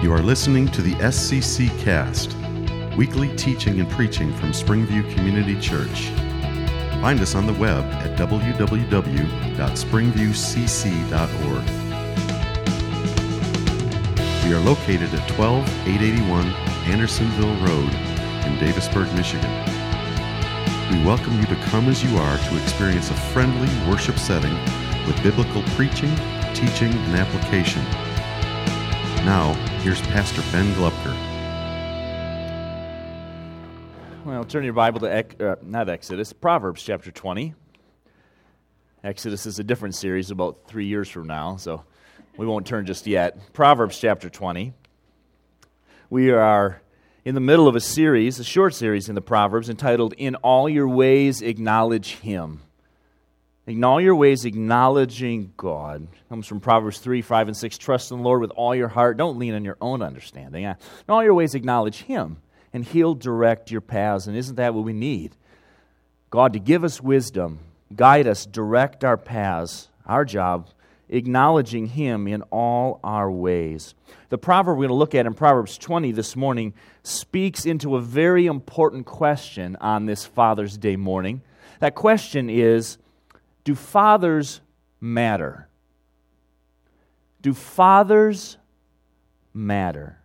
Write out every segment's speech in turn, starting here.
You are listening to the SCC Cast, weekly teaching and preaching from Springview Community Church. Find us on the web at www.springviewcc.org. We are located at 12881 Andersonville Road in Davisburg, Michigan. We welcome you to come as you are to experience a friendly worship setting with biblical preaching, teaching, and application. Now, here's Pastor Ben Glupker. Well, turn your Bible to, uh, not Exodus, Proverbs chapter 20. Exodus is a different series about three years from now, so we won't turn just yet. Proverbs chapter 20. We are in the middle of a series, a short series in the Proverbs entitled, In All Your Ways Acknowledge Him. In all your ways, acknowledging God. Comes from Proverbs 3, 5, and 6. Trust in the Lord with all your heart. Don't lean on your own understanding. In all your ways, acknowledge Him, and He'll direct your paths. And isn't that what we need? God to give us wisdom, guide us, direct our paths. Our job, acknowledging Him in all our ways. The proverb we're going to look at in Proverbs 20 this morning speaks into a very important question on this Father's Day morning. That question is do fathers matter? Do fathers matter?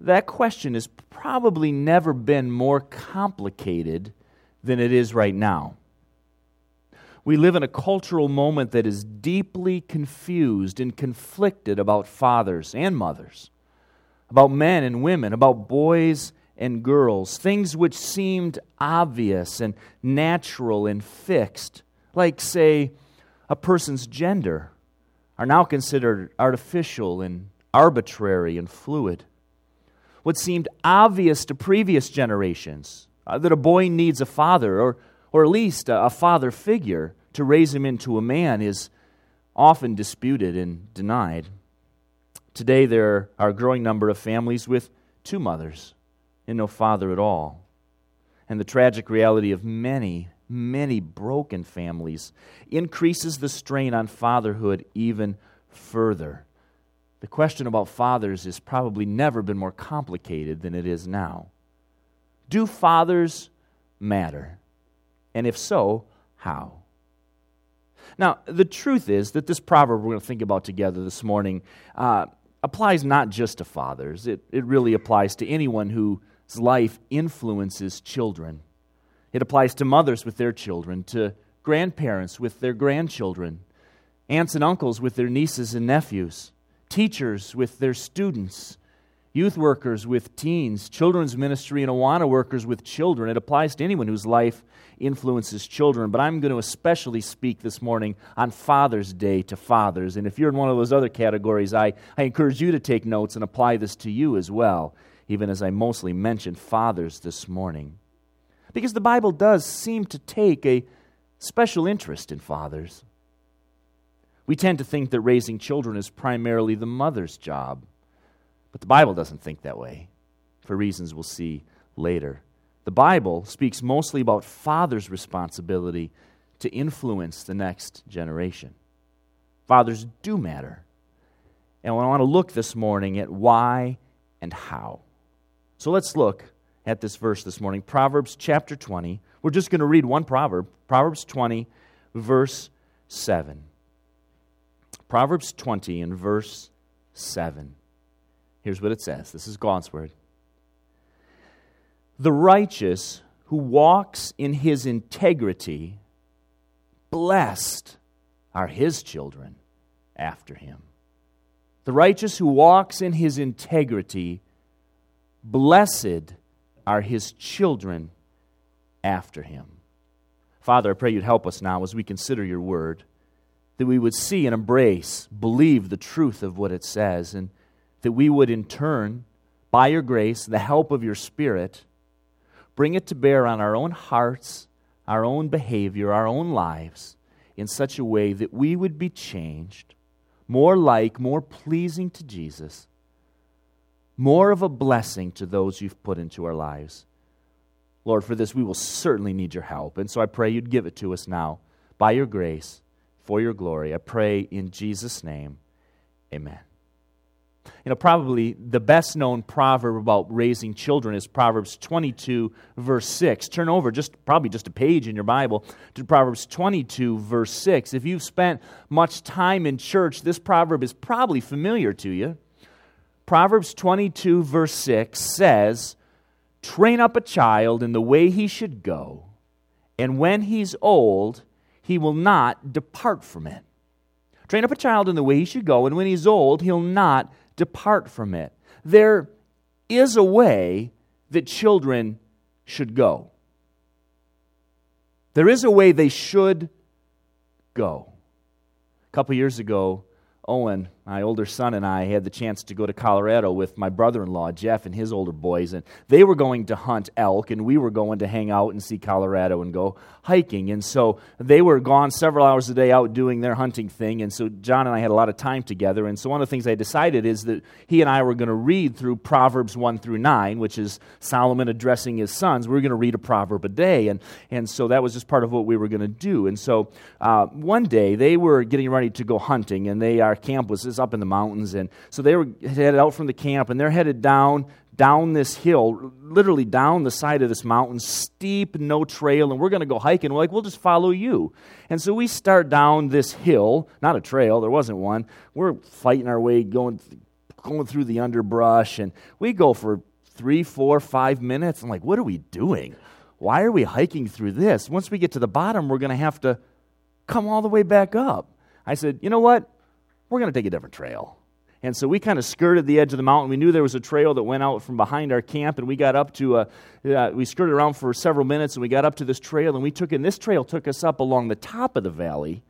That question has probably never been more complicated than it is right now. We live in a cultural moment that is deeply confused and conflicted about fathers and mothers, about men and women, about boys and girls, things which seemed obvious and natural and fixed like, say, a person's gender, are now considered artificial and arbitrary and fluid. What seemed obvious to previous generations, uh, that a boy needs a father, or, or at least a, a father figure to raise him into a man, is often disputed and denied. Today, there are a growing number of families with two mothers and no father at all. And the tragic reality of many many broken families, increases the strain on fatherhood even further. The question about fathers has probably never been more complicated than it is now. Do fathers matter? And if so, how? Now, the truth is that this proverb we're going to think about together this morning uh, applies not just to fathers, it, it really applies to anyone whose life influences children. It applies to mothers with their children, to grandparents with their grandchildren, aunts and uncles with their nieces and nephews, teachers with their students, youth workers with teens, children's ministry and Awana workers with children. It applies to anyone whose life influences children. But I'm going to especially speak this morning on Father's Day to fathers. And if you're in one of those other categories, I, I encourage you to take notes and apply this to you as well, even as I mostly mentioned fathers this morning. Because the Bible does seem to take a special interest in fathers. We tend to think that raising children is primarily the mother's job, but the Bible doesn't think that way, for reasons we'll see later. The Bible speaks mostly about fathers' responsibility to influence the next generation. Fathers do matter. And I want to look this morning at why and how. So let's look at this verse this morning Proverbs chapter 20. We're just going to read one proverb, Proverbs 20, verse 7. Proverbs 20 and verse 7. Here's what it says this is God's word. The righteous who walks in his integrity, blessed are his children after him. The righteous who walks in his integrity, blessed are his children after him. Father, I pray you'd help us now as we consider your word, that we would see and embrace, believe the truth of what it says, and that we would in turn, by your grace, the help of your Spirit, bring it to bear on our own hearts, our own behavior, our own lives, in such a way that we would be changed, more like, more pleasing to Jesus, more of a blessing to those you've put into our lives. Lord, for this we will certainly need your help. And so I pray you'd give it to us now by your grace for your glory. I pray in Jesus' name. Amen. You know, probably the best known proverb about raising children is Proverbs 22, verse 6. Turn over just probably just a page in your Bible to Proverbs 22, verse 6. If you've spent much time in church, this proverb is probably familiar to you. Proverbs 22, verse 6 says, Train up a child in the way he should go, and when he's old, he will not depart from it. Train up a child in the way he should go, and when he's old, he'll not depart from it. There is a way that children should go. There is a way they should go. A couple years ago, Owen, my older son, and I had the chance to go to Colorado with my brother in law, Jeff, and his older boys. And they were going to hunt elk, and we were going to hang out and see Colorado and go hiking. And so they were gone several hours a day out doing their hunting thing. And so John and I had a lot of time together. And so one of the things I decided is that he and I were going to read through Proverbs 1 through 9, which is Solomon addressing his sons. We were going to read a proverb a day. And, and so that was just part of what we were going to do. And so uh, one day they were getting ready to go hunting, and they, our camp was up in the mountains. And so they were headed out from the camp, and they're headed down down this hill, literally down the side of this mountain, steep, no trail, and we're going to go hiking. We're like, we'll just follow you. And so we start down this hill, not a trail, there wasn't one. We're fighting our way, going, going through the underbrush, and we go for three, four, five minutes. I'm like, what are we doing? Why are we hiking through this? Once we get to the bottom, we're going to have to come all the way back up. I said, you know what? We're going to take a different trail. And so we kind of skirted the edge of the mountain. We knew there was a trail that went out from behind our camp, and we got up to, a, uh, we skirted around for several minutes, and we got up to this trail, and we took, and this trail took us up along the top of the valley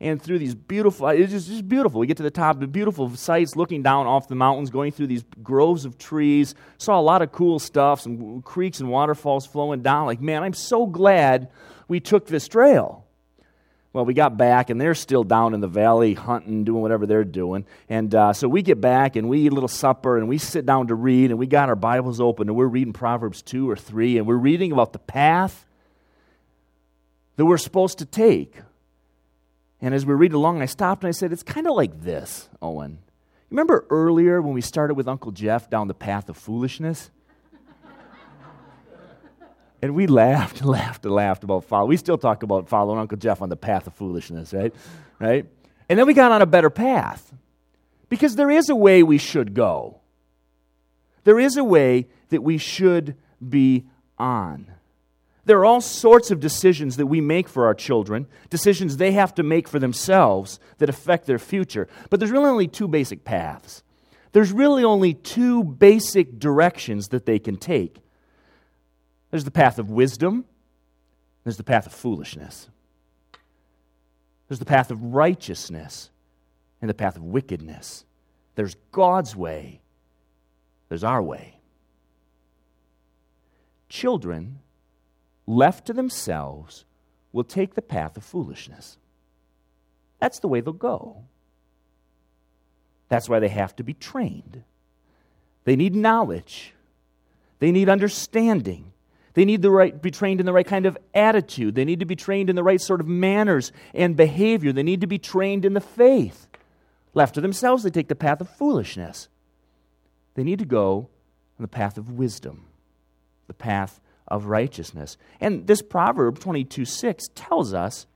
and through these beautiful, it's just, just beautiful. We get to the top, the beautiful sights looking down off the mountains, going through these groves of trees. Saw a lot of cool stuff, some creeks and waterfalls flowing down. Like, man, I'm so glad we took this trail. Well, we got back, and they're still down in the valley hunting, doing whatever they're doing. And uh, so we get back, and we eat a little supper, and we sit down to read, and we got our Bibles open, and we're reading Proverbs 2 or 3, and we're reading about the path that we're supposed to take. And as we read along, I stopped and I said, It's kind of like this, Owen. Remember earlier when we started with Uncle Jeff down the path of foolishness? And we laughed and laughed and laughed about following. We still talk about following Uncle Jeff on the path of foolishness, right? Right? And then we got on a better path. Because there is a way we should go. There is a way that we should be on. There are all sorts of decisions that we make for our children, decisions they have to make for themselves that affect their future. But there's really only two basic paths. There's really only two basic directions that they can take. There's the path of wisdom, there's the path of foolishness. There's the path of righteousness and the path of wickedness. There's God's way, there's our way. Children, left to themselves, will take the path of foolishness. That's the way they'll go. That's why they have to be trained. They need knowledge, they need understanding, they need to right, be trained in the right kind of attitude. They need to be trained in the right sort of manners and behavior. They need to be trained in the faith. Left to themselves, they take the path of foolishness. They need to go on the path of wisdom, the path of righteousness. And this Proverb 22 6 tells us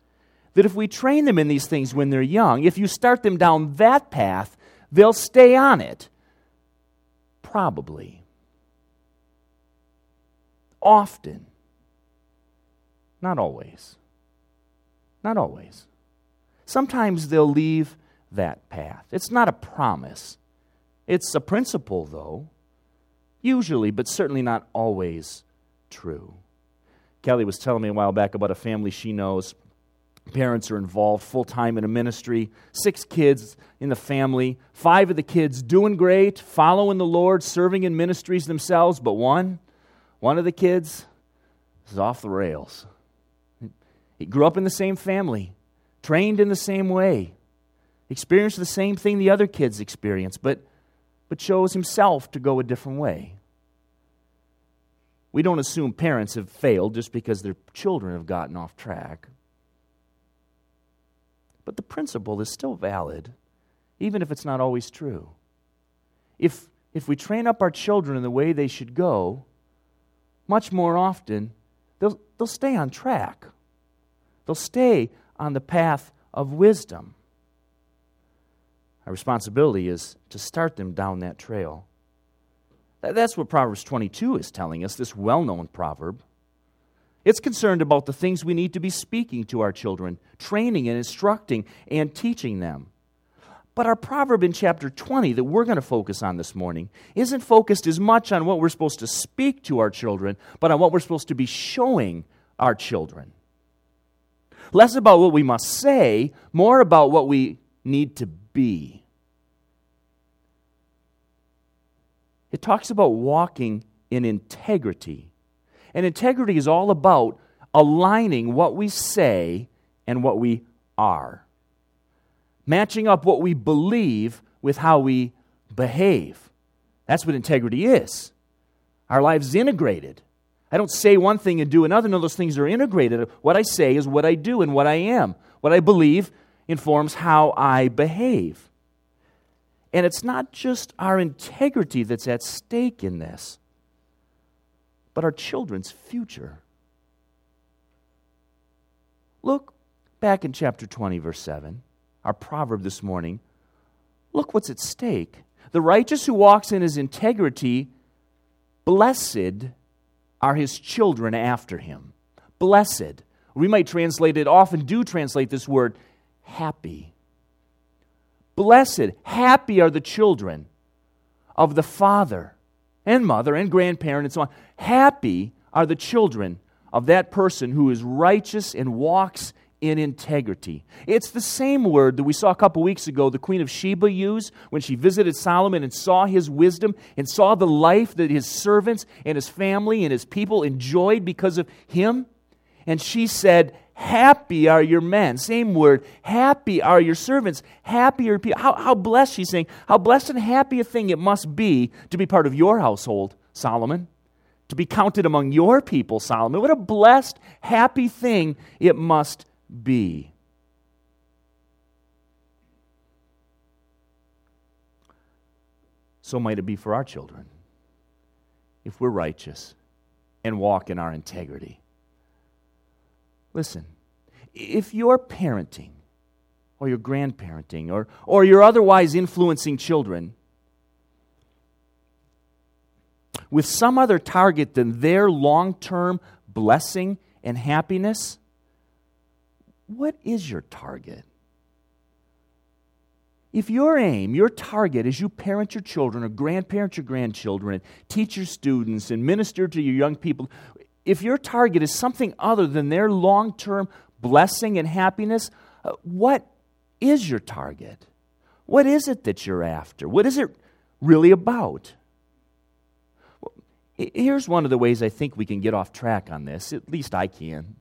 that if we train them in these things when they're young, if you start them down that path, they'll stay on it. Probably often. Not always. Not always. Sometimes they'll leave that path. It's not a promise, it's a principle, though. Usually, but certainly not always true. Kelly was telling me a while back about a family she knows. Parents are involved full time in a ministry, six kids in the family, five of the kids doing great, following the Lord, serving in ministries themselves, but one one of the kids is off the rails. He grew up in the same family, trained in the same way, experienced the same thing the other kids experienced, but, but chose himself to go a different way. We don't assume parents have failed just because their children have gotten off track. But the principle is still valid, even if it's not always true. if, if we train up our children in the way they should go, much more often they'll, they'll stay on track. They'll stay on the path of wisdom. Our responsibility is to start them down that trail. That's what Proverbs 22 is telling us, this well known proverb. It's concerned about the things we need to be speaking to our children, training and instructing and teaching them. But our proverb in chapter 20 that we're going to focus on this morning isn't focused as much on what we're supposed to speak to our children, but on what we're supposed to be showing our children. Less about what we must say, more about what we need to be. It talks about walking in integrity. And integrity is all about aligning what we say and what we are, matching up what we believe with how we behave. That's what integrity is. Our lives integrated. I don't say one thing and do another. No, those things are integrated. What I say is what I do and what I am. What I believe informs how I behave. And it's not just our integrity that's at stake in this, but our children's future. Look back in chapter 20, verse 7, our proverb this morning. Look what's at stake. The righteous who walks in his integrity, blessed are his children after him. Blessed. We might translate it, often do translate this word, happy. Blessed, happy are the children of the father and mother and grandparent and so on. Happy are the children of that person who is righteous and walks in integrity. It's the same word that we saw a couple weeks ago the Queen of Sheba use when she visited Solomon and saw his wisdom and saw the life that his servants and his family and his people enjoyed because of him. And she said, Happy are your men. Same word. Happy are your servants. Happy are people. How, how blessed, she's saying, how blessed and happy a thing it must be to be part of your household, Solomon. To be counted among your people, Solomon. What a blessed, happy thing it must be. So might it be for our children if we're righteous and walk in our integrity. Listen, if you're parenting or you're grandparenting or, or you're otherwise influencing children with some other target than their long term blessing and happiness, what is your target? If your aim, your target, as you parent your children or grandparent your grandchildren teach your students and minister to your young people, if your target is something other than their long term blessing and happiness, uh, what is your target? What is it that you're after? What is it really about? Well, here's one of the ways I think we can get off track on this, at least I can.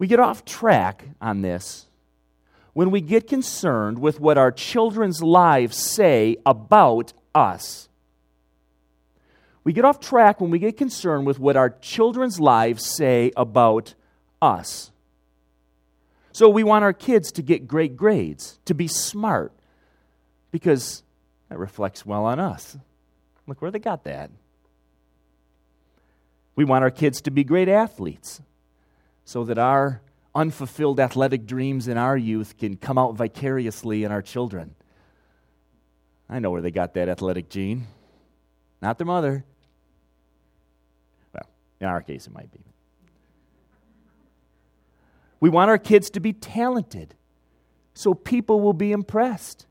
We get off track on this when we get concerned with what our children's lives say about us. We get off track when we get concerned with what our children's lives say about us. So we want our kids to get great grades, to be smart, because that reflects well on us. Look where they got that. We want our kids to be great athletes so that our unfulfilled athletic dreams in our youth can come out vicariously in our children. I know where they got that athletic gene. Not their mother. Well, in our case, it might be. We want our kids to be talented so people will be impressed.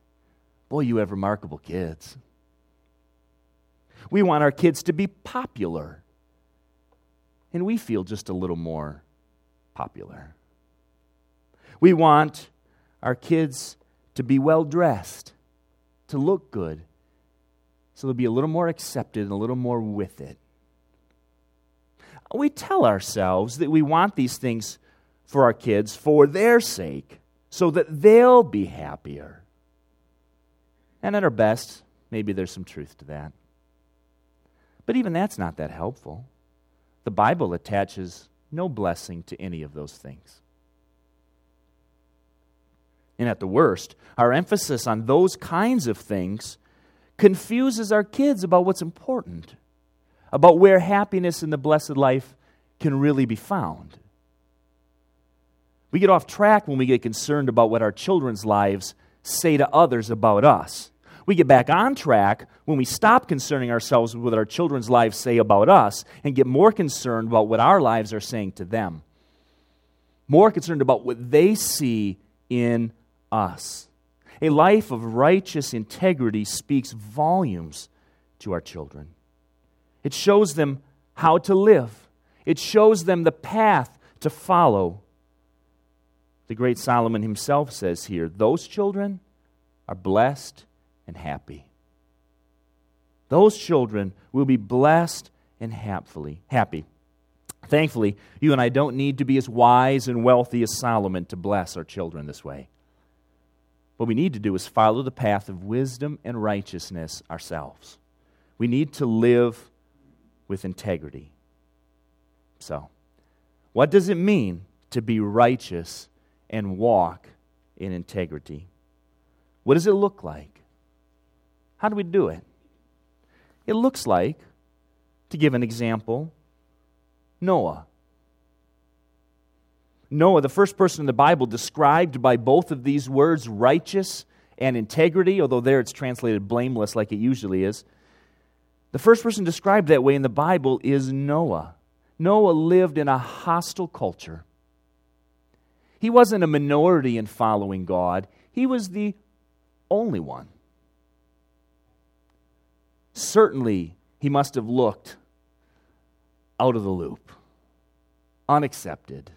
Boy, you have remarkable kids. We want our kids to be popular. And we feel just a little more popular. We want our kids to be well dressed, to look good, so they'll be a little more accepted and a little more with it. We tell ourselves that we want these things for our kids for their sake, so that they'll be happier. And at our best, maybe there's some truth to that. But even that's not that helpful. The Bible attaches no blessing to any of those things. And at the worst, our emphasis on those kinds of things confuses our kids about what's important, about where happiness in the blessed life can really be found. We get off track when we get concerned about what our children's lives say to others about us. We get back on track when we stop concerning ourselves with what our children's lives say about us and get more concerned about what our lives are saying to them. More concerned about what they see in us. A life of righteous integrity speaks volumes to our children. It shows them how to live, it shows them the path to follow. The great Solomon himself says here those children are blessed and happy. Those children will be blessed and happily, happy. Thankfully, you and I don't need to be as wise and wealthy as Solomon to bless our children this way. What we need to do is follow the path of wisdom and righteousness ourselves. We need to live with integrity. So, what does it mean to be righteous and walk in integrity? What does it look like? How do we do it? It looks like, to give an example, Noah. Noah, the first person in the Bible described by both of these words, righteous and integrity, although there it's translated blameless like it usually is. The first person described that way in the Bible is Noah. Noah lived in a hostile culture. He wasn't a minority in following God, he was the only one. Certainly, he must have looked out of the loop, unaccepted,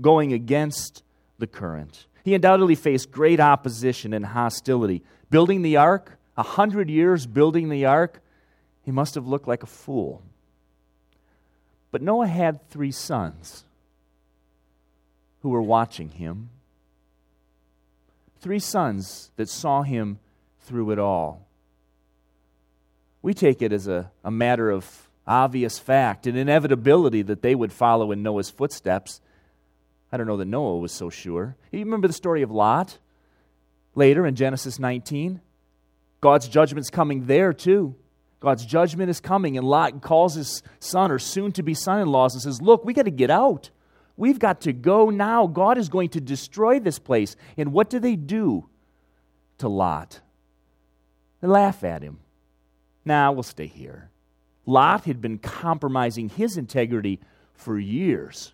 going against the current. He undoubtedly faced great opposition and hostility. Building the ark, a hundred years building the ark, he must have looked like a fool. But Noah had three sons who were watching him. Three sons that saw him through it all. We take it as a, a matter of obvious fact, an inevitability that they would follow in Noah's footsteps. I don't know that Noah was so sure. You remember the story of Lot? Later in Genesis 19, God's judgment's coming there too. God's judgment is coming, and Lot calls his son or soon to be son in laws and says, Look, we got to get out. We've got to go now. God is going to destroy this place. And what do they do to Lot? They laugh at him. Now nah, we'll stay here. Lot had been compromising his integrity for years.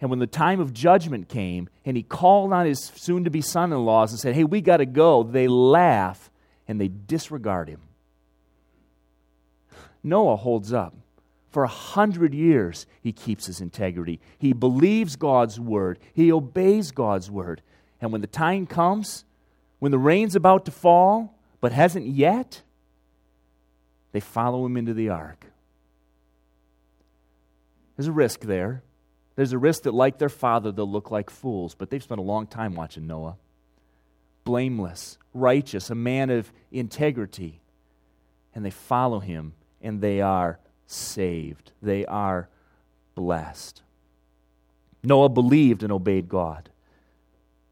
And when the time of judgment came and he called on his soon to be son in laws and said, Hey, we got to go, they laugh and they disregard him. Noah holds up. For a hundred years, he keeps his integrity. He believes God's word, he obeys God's word. And when the time comes, when the rain's about to fall, but hasn't yet, they follow him into the ark. There's a risk there. There's a risk that, like their father, they'll look like fools, but they've spent a long time watching Noah. Blameless, righteous, a man of integrity. And they follow him, and they are saved. They are blessed. Noah believed and obeyed God.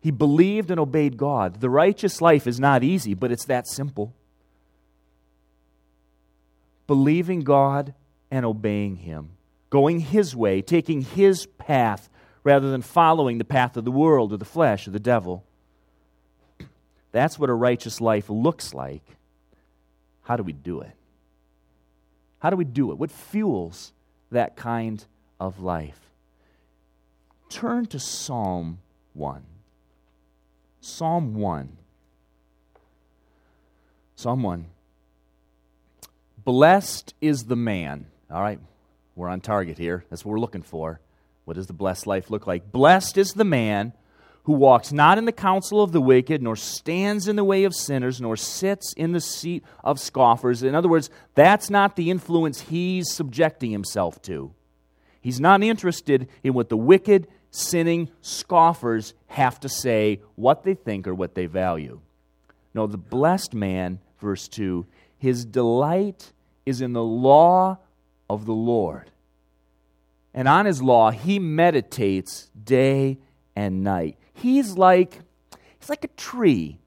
He believed and obeyed God. The righteous life is not easy, but it's that simple believing God and obeying Him, going His way, taking His path rather than following the path of the world or the flesh or the devil. That's what a righteous life looks like. How do we do it? How do we do it? What fuels that kind of life? Turn to Psalm 1. Psalm 1. Psalm 1. Blessed is the man. All right, we're on target here. That's what we're looking for. What does the blessed life look like? Blessed is the man who walks not in the counsel of the wicked, nor stands in the way of sinners, nor sits in the seat of scoffers. In other words, that's not the influence he's subjecting himself to. He's not interested in what the wicked, sinning scoffers have to say, what they think, or what they value. No, the blessed man, verse 2, his delight is in the law of the Lord. And on his law he meditates day and night. He's like he's like a tree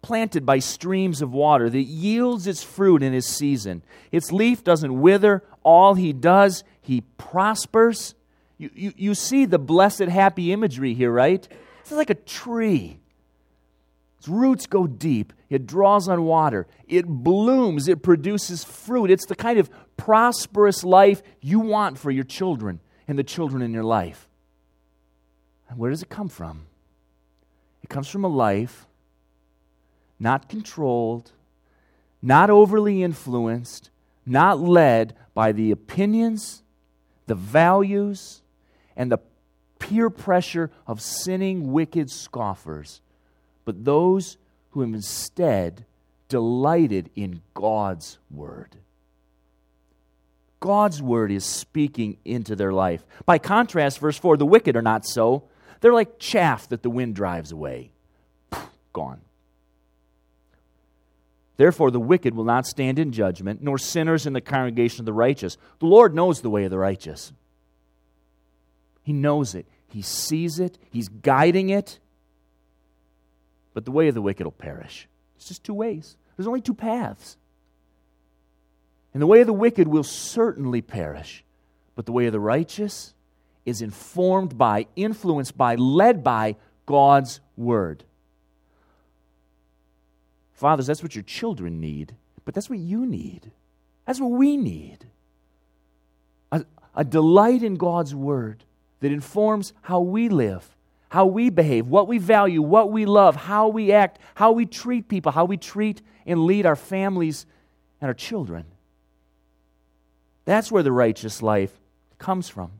planted by streams of water that yields its fruit in his season. Its leaf doesn't wither. All he does, he prospers. You, you, you see the blessed, happy imagery here, right? It's like a tree. Its roots go deep. It draws on water. It blooms. It produces fruit. It's the kind of prosperous life you want for your children and the children in your life. And where does it come from? It comes from a life not controlled, not overly influenced, not led by the opinions, the values, and the peer pressure of sinning, wicked scoffers, but those who have instead delighted in God's Word. God's Word is speaking into their life. By contrast, verse 4 the wicked are not so. They're like chaff that the wind drives away. Gone. Therefore, the wicked will not stand in judgment, nor sinners in the congregation of the righteous. The Lord knows the way of the righteous. He knows it, He sees it, He's guiding it. But the way of the wicked will perish. It's just two ways, there's only two paths. And the way of the wicked will certainly perish, but the way of the righteous is informed by, influenced by, led by God's word. Fathers, that's what your children need, but that's what you need. That's what we need. A, a delight in God's word that informs how we live, how we behave, what we value, what we love, how we act, how we treat people, how we treat and lead our families and our children. That's where the righteous life comes from.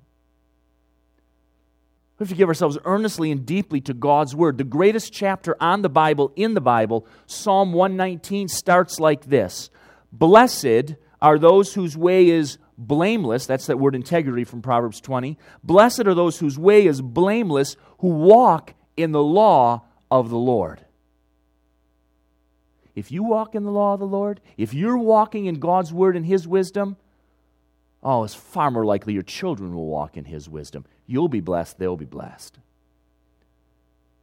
We have to give ourselves earnestly and deeply to God's Word. The greatest chapter on the Bible, in the Bible, Psalm 119, starts like this Blessed are those whose way is blameless. That's that word integrity from Proverbs 20. Blessed are those whose way is blameless, who walk in the law of the Lord. If you walk in the law of the Lord, if you're walking in God's Word and His wisdom, oh, it's far more likely your children will walk in His wisdom. You'll be blessed, they'll be blessed.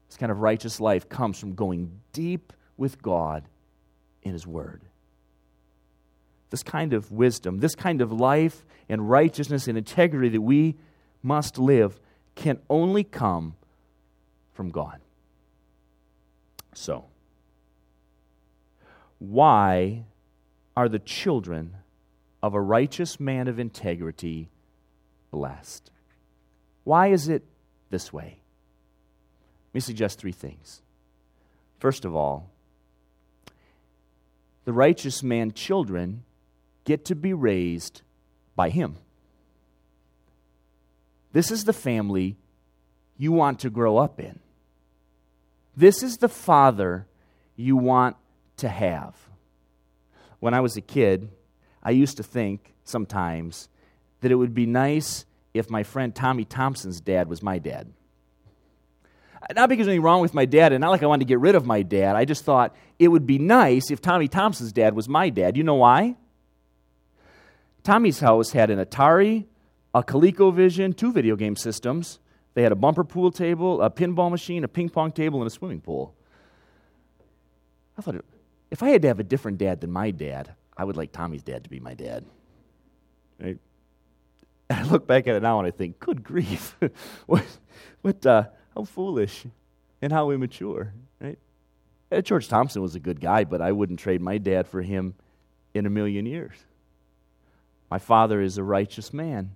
This kind of righteous life comes from going deep with God in His Word. This kind of wisdom, this kind of life and righteousness and integrity that we must live can only come from God. So, why are the children of a righteous man of integrity blessed? Why is it this way? Let me suggest three things. First of all, the righteous man children get to be raised by him. This is the family you want to grow up in. This is the father you want to have. When I was a kid, I used to think sometimes that it would be nice if my friend Tommy Thompson's dad was my dad. Uh, not because there's anything wrong with my dad, and not like I wanted to get rid of my dad. I just thought it would be nice if Tommy Thompson's dad was my dad. You know why? Tommy's house had an Atari, a ColecoVision, two video game systems. They had a bumper pool table, a pinball machine, a ping pong table, and a swimming pool. I thought, if I had to have a different dad than my dad, I would like Tommy's dad to be my dad. Right? I look back at it now and I think, good grief, what, what, uh, how foolish and how immature, right? George Thompson was a good guy, but I wouldn't trade my dad for him in a million years. My father is a righteous man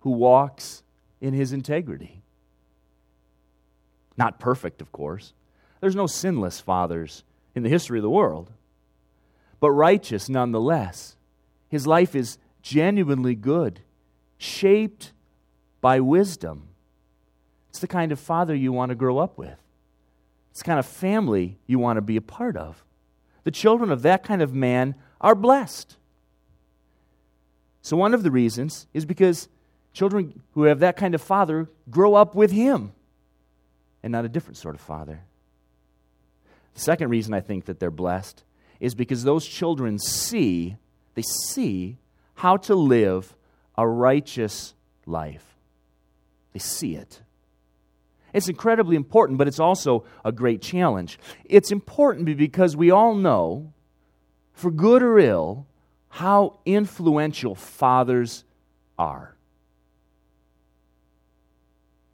who walks in his integrity. Not perfect, of course. There's no sinless fathers in the history of the world, but righteous nonetheless. His life is genuinely good shaped by wisdom. It's the kind of father you want to grow up with. It's the kind of family you want to be a part of. The children of that kind of man are blessed. So, one of the reasons is because children who have that kind of father grow up with him and not a different sort of father. The second reason I think that they're blessed is because those children see, they see how to live a righteous life. They see it. It's incredibly important, but it's also a great challenge. It's important because we all know, for good or ill, how influential fathers are.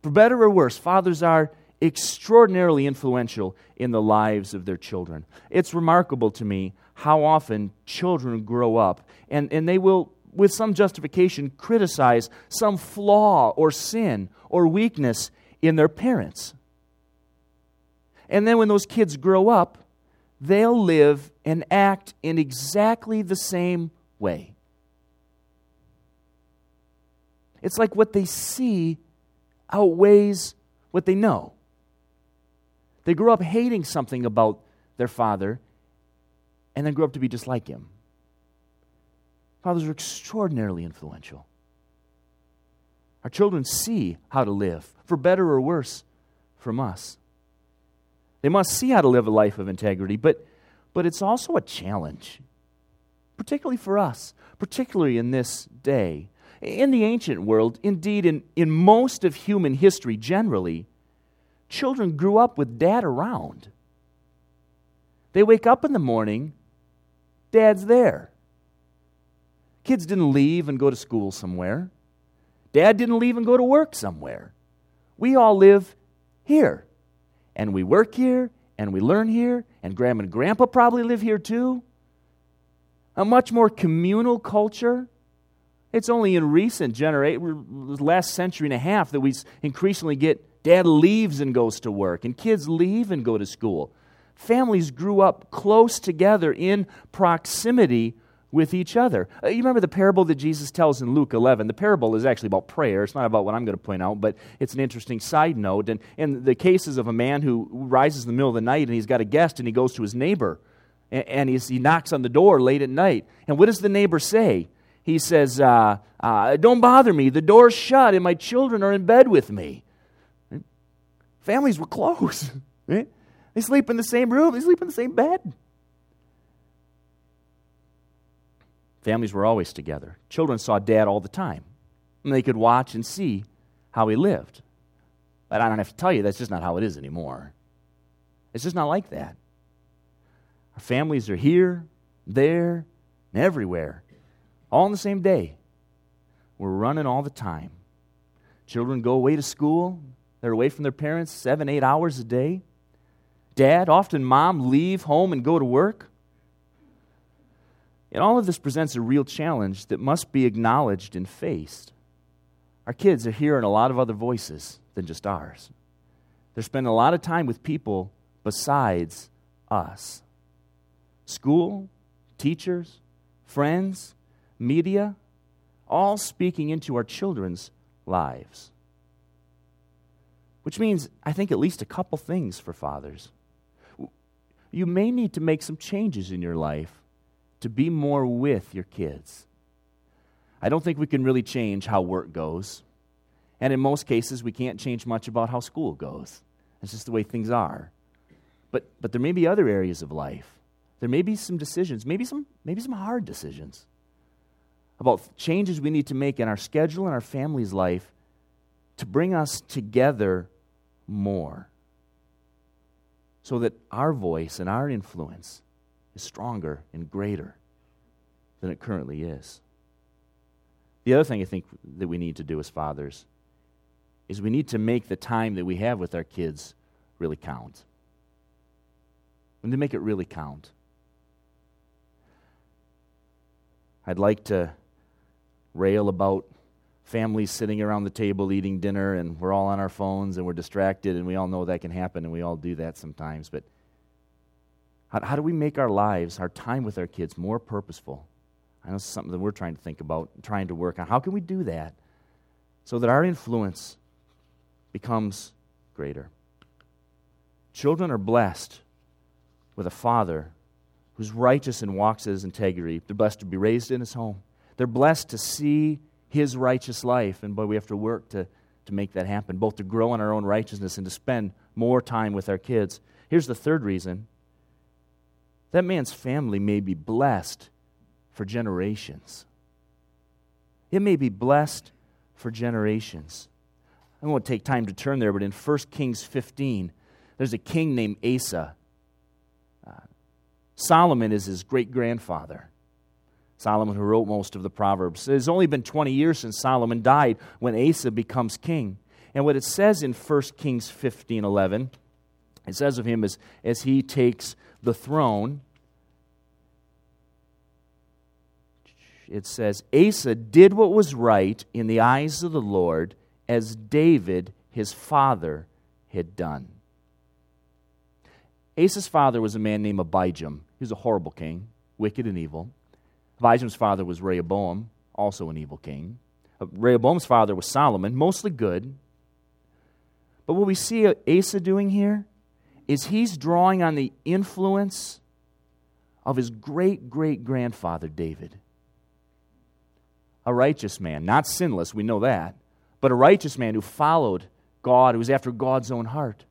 For better or worse, fathers are extraordinarily influential in the lives of their children. It's remarkable to me how often children grow up and, and they will, with some justification, criticize some flaw or sin or weakness in their parents. And then when those kids grow up, they'll live and act in exactly the same way. It's like what they see outweighs what they know. They grew up hating something about their father and then grew up to be just like him. Fathers are extraordinarily influential. Our children see how to live, for better or worse, from us. They must see how to live a life of integrity, but, but it's also a challenge, particularly for us, particularly in this day. In the ancient world, indeed, in, in most of human history generally, children grew up with dad around. They wake up in the morning, dad's there. Kids didn't leave and go to school somewhere. Dad didn't leave and go to work somewhere. We all live here. And we work here, and we learn here, and Grandma and Grandpa probably live here too. A much more communal culture. It's only in recent generation, last century and a half, that we increasingly get dad leaves and goes to work, and kids leave and go to school. Families grew up close together in proximity with each other. Uh, you remember the parable that Jesus tells in Luke 11? The parable is actually about prayer. It's not about what I'm going to point out, but it's an interesting side note. And in the cases of a man who rises in the middle of the night and he's got a guest and he goes to his neighbor and, and he knocks on the door late at night. And what does the neighbor say? He says, uh, uh, Don't bother me. The door's shut and my children are in bed with me. Families were close. Right? They sleep in the same room, they sleep in the same bed. Families were always together. Children saw dad all the time. And they could watch and see how he lived. But I don't have to tell you, that's just not how it is anymore. It's just not like that. Our families are here, there, and everywhere, all on the same day. We're running all the time. Children go away to school, they're away from their parents seven, eight hours a day. Dad, often mom, leave home and go to work. And all of this presents a real challenge that must be acknowledged and faced. Our kids are hearing a lot of other voices than just ours. They're spending a lot of time with people besides us school, teachers, friends, media, all speaking into our children's lives. Which means, I think, at least a couple things for fathers. You may need to make some changes in your life to be more with your kids. I don't think we can really change how work goes. And in most cases, we can't change much about how school goes. It's just the way things are. But, but there may be other areas of life. There may be some decisions, maybe some, maybe some hard decisions about changes we need to make in our schedule and our family's life to bring us together more so that our voice and our influence is stronger and greater than it currently is. The other thing I think that we need to do as fathers is we need to make the time that we have with our kids really count. We need to make it really count. I'd like to rail about families sitting around the table eating dinner and we're all on our phones and we're distracted and we all know that can happen and we all do that sometimes. But how, how do we make our lives, our time with our kids, more purposeful? I know it's something that we're trying to think about, trying to work on. How can we do that so that our influence becomes greater? Children are blessed with a father who's righteous and walks in his integrity. They're blessed to be raised in his home. They're blessed to see his righteous life, and boy, we have to work to, to make that happen, both to grow in our own righteousness and to spend more time with our kids. Here's the third reason that man's family may be blessed for generations. It may be blessed for generations. I won't take time to turn there, but in 1 Kings 15, there's a king named Asa. Uh, Solomon is his great grandfather. Solomon, who wrote most of the Proverbs. It has only been 20 years since Solomon died when Asa becomes king. And what it says in 1 Kings 15 11, it says of him as, as he takes the throne, it says, Asa did what was right in the eyes of the Lord, as David, his father, had done. Asa's father was a man named Abijam. He was a horrible king, wicked and evil. Abijam's father was Rehoboam, also an evil king. Uh, Rehoboam's father was Solomon, mostly good. But what we see Asa doing here is he's drawing on the influence of his great great grandfather David. A righteous man, not sinless, we know that, but a righteous man who followed God, who was after God's own heart.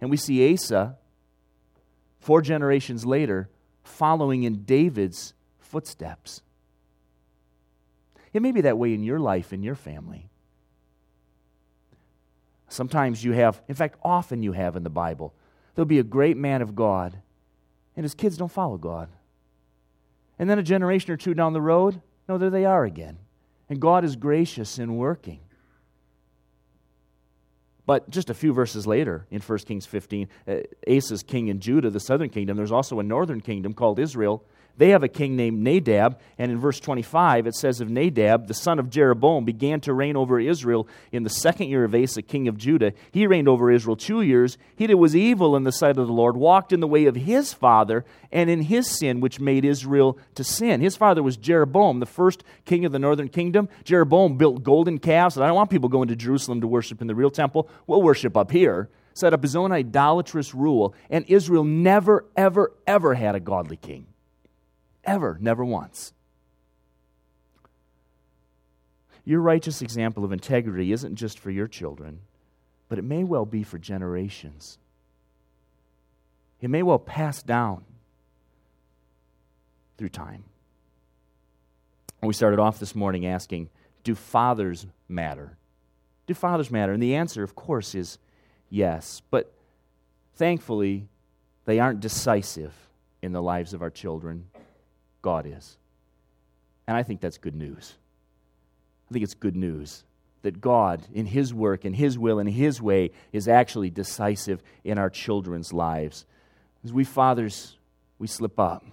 And we see Asa, four generations later, following in David's footsteps. It may be that way in your life, in your family. Sometimes you have, in fact, often you have in the Bible, there'll be a great man of God, and his kids don't follow God. And then a generation or two down the road, no, there they are again. And God is gracious in working. But just a few verses later, in 1 Kings 15, uh, Asa's king in Judah, the southern kingdom, there's also a northern kingdom called Israel. They have a king named Nadab, and in verse 25 it says of Nadab, the son of Jeroboam, began to reign over Israel in the second year of Asa, king of Judah. He reigned over Israel two years. He did was evil in the sight of the Lord, walked in the way of his father, and in his sin, which made Israel to sin. His father was Jeroboam, the first king of the northern kingdom. Jeroboam built golden calves, and I don't want people going to Jerusalem to worship in the real temple. We'll worship up here. Set up his own idolatrous rule, and Israel never, ever, ever had a godly king. Ever, never once. Your righteous example of integrity isn't just for your children, but it may well be for generations. It may well pass down through time. We started off this morning asking Do fathers matter? Do fathers matter? And the answer, of course, is yes. But thankfully, they aren't decisive in the lives of our children. God is. And I think that's good news. I think it's good news that God, in His work, in His will, in His way, is actually decisive in our children's lives. As we fathers, we slip up,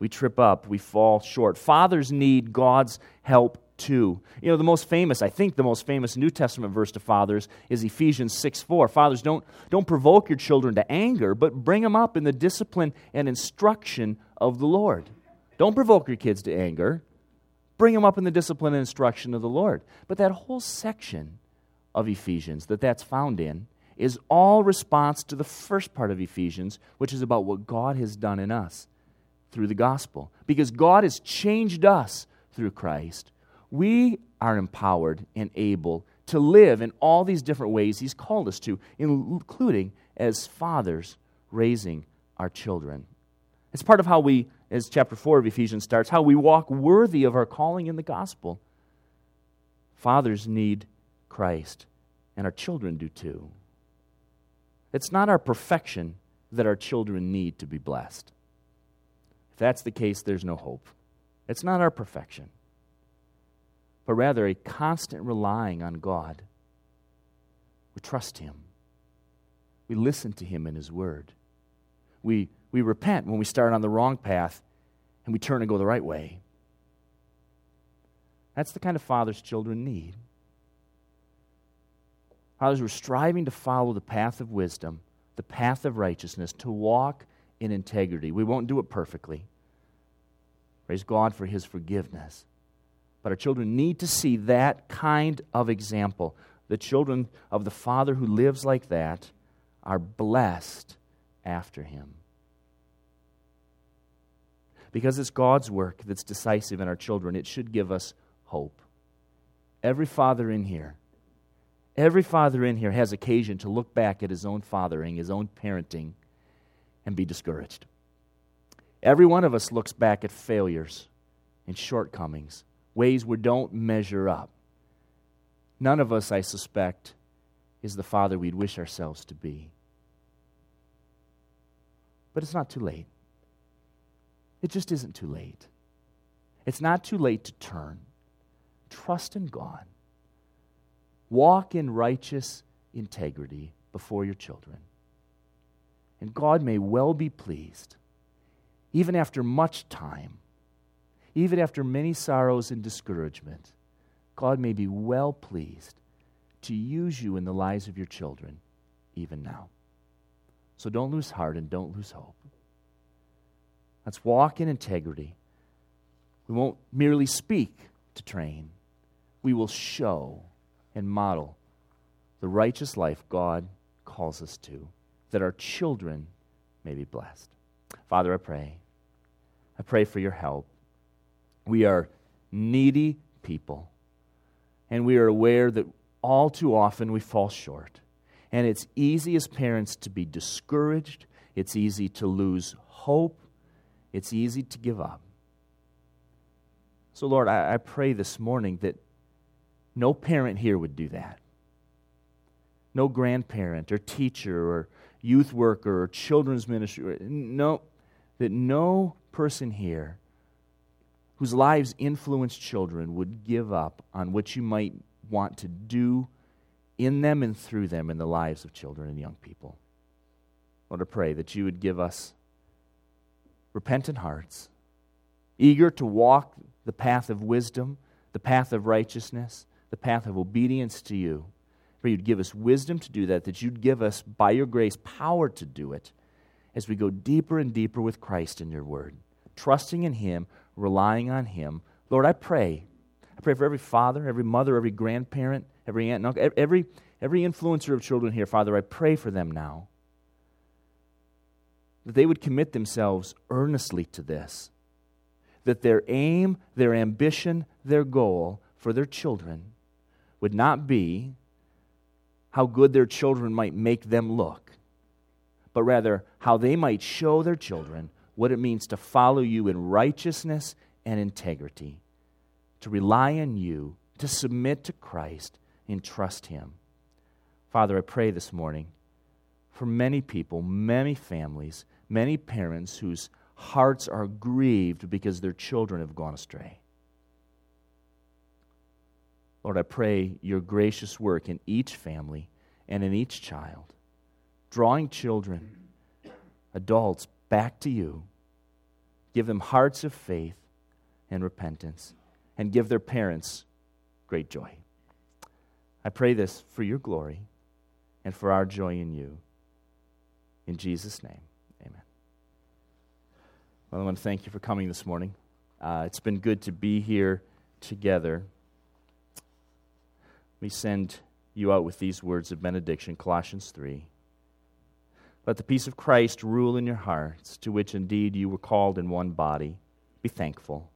we trip up, we fall short. Fathers need God's help too. You know, the most famous, I think the most famous New Testament verse to fathers is Ephesians 6 4. Fathers, don't, don't provoke your children to anger, but bring them up in the discipline and instruction of the Lord. Don't provoke your kids to anger. Bring them up in the discipline and instruction of the Lord. But that whole section of Ephesians that that's found in is all response to the first part of Ephesians, which is about what God has done in us through the gospel. Because God has changed us through Christ, we are empowered and able to live in all these different ways He's called us to, including as fathers raising our children. It's part of how we as chapter 4 of Ephesians starts, how we walk worthy of our calling in the gospel. Fathers need Christ, and our children do too. It's not our perfection that our children need to be blessed. If that's the case, there's no hope. It's not our perfection, but rather a constant relying on God. We trust Him, we listen to Him in His Word. We we repent when we start on the wrong path and we turn and go the right way. That's the kind of fathers children need. Fathers who are striving to follow the path of wisdom, the path of righteousness, to walk in integrity. We won't do it perfectly. Praise God for His forgiveness. But our children need to see that kind of example. The children of the Father who lives like that are blessed after Him because it's God's work that's decisive in our children, it should give us hope. Every father in here, every father in here has occasion to look back at his own fathering, his own parenting, and be discouraged. Every one of us looks back at failures and shortcomings, ways we don't measure up. none of us, I suspect, is the father we'd wish ourselves to be. But it's not too late. It just isn't too late. It's not too late to turn. Trust in God. Walk in righteous integrity before your children. And God may well be pleased, even after much time, even after many sorrows and discouragement, God may be well pleased to use you in the lives of your children, even now. So don't lose heart and don't lose hope. Let's walk in integrity. We won't merely speak to train, we will show and model the righteous life God calls us to, that our children may be blessed. Father, I pray. I pray for your help. We are needy people, and we are aware that all too often we fall short. And it's easy as parents to be discouraged, it's easy to lose hope, it's easy to give up. So, Lord, I, I pray this morning that no parent here would do that. No grandparent or teacher or youth worker or children's ministry. No, that no person here whose lives influence children would give up on what you might want to do in them and through them in the lives of children and young people. Lord, I pray that you would give us repentant hearts, eager to walk the path of wisdom, the path of righteousness, the path of obedience to you. For you'd give us wisdom to do that, that you'd give us, by your grace, power to do it as we go deeper and deeper with Christ in your word, trusting in him, relying on him. Lord, I pray. I pray for every father, every mother, every grandparent, every aunt and uncle, every, every influencer of children here. Father, I pray for them now that they would commit themselves earnestly to this, that their aim, their ambition, their goal for their children would not be how good their children might make them look, but rather how they might show their children what it means to follow you in righteousness and integrity, to rely on you, to submit to Christ, and trust Him. Father, I pray this morning for many people, many families, many parents whose hearts are grieved because their children have gone astray. Lord, I pray your gracious work in each family and in each child, drawing children, adults back to you. Give them hearts of faith and repentance, and give their parents great joy. I pray this for your glory and for our joy in you. In Jesus' name. Well, I want to thank you for coming this morning. Uh, it's been good to be here together. We send you out with these words of benediction, Colossians 3. Let the peace of Christ rule in your hearts, to which indeed you were called in one body. Be thankful.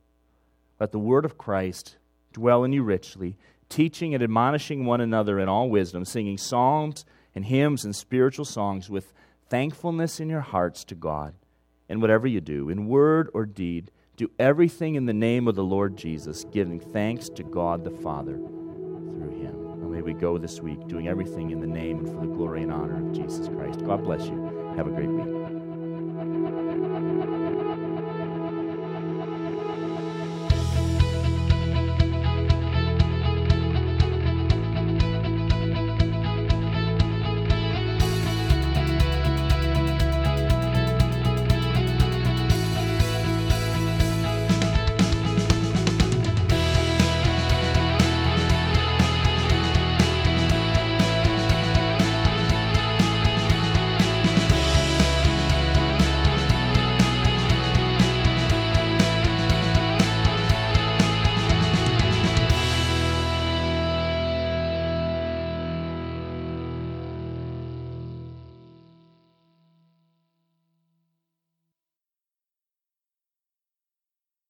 Let the word of Christ dwell in you richly, teaching and admonishing one another in all wisdom, singing psalms and hymns and spiritual songs with thankfulness in your hearts to God. And whatever you do, in word or deed, do everything in the name of the Lord Jesus, giving thanks to God the Father through him. And may we go this week doing everything in the name and for the glory and honor of Jesus Christ. God bless you. Have a great week.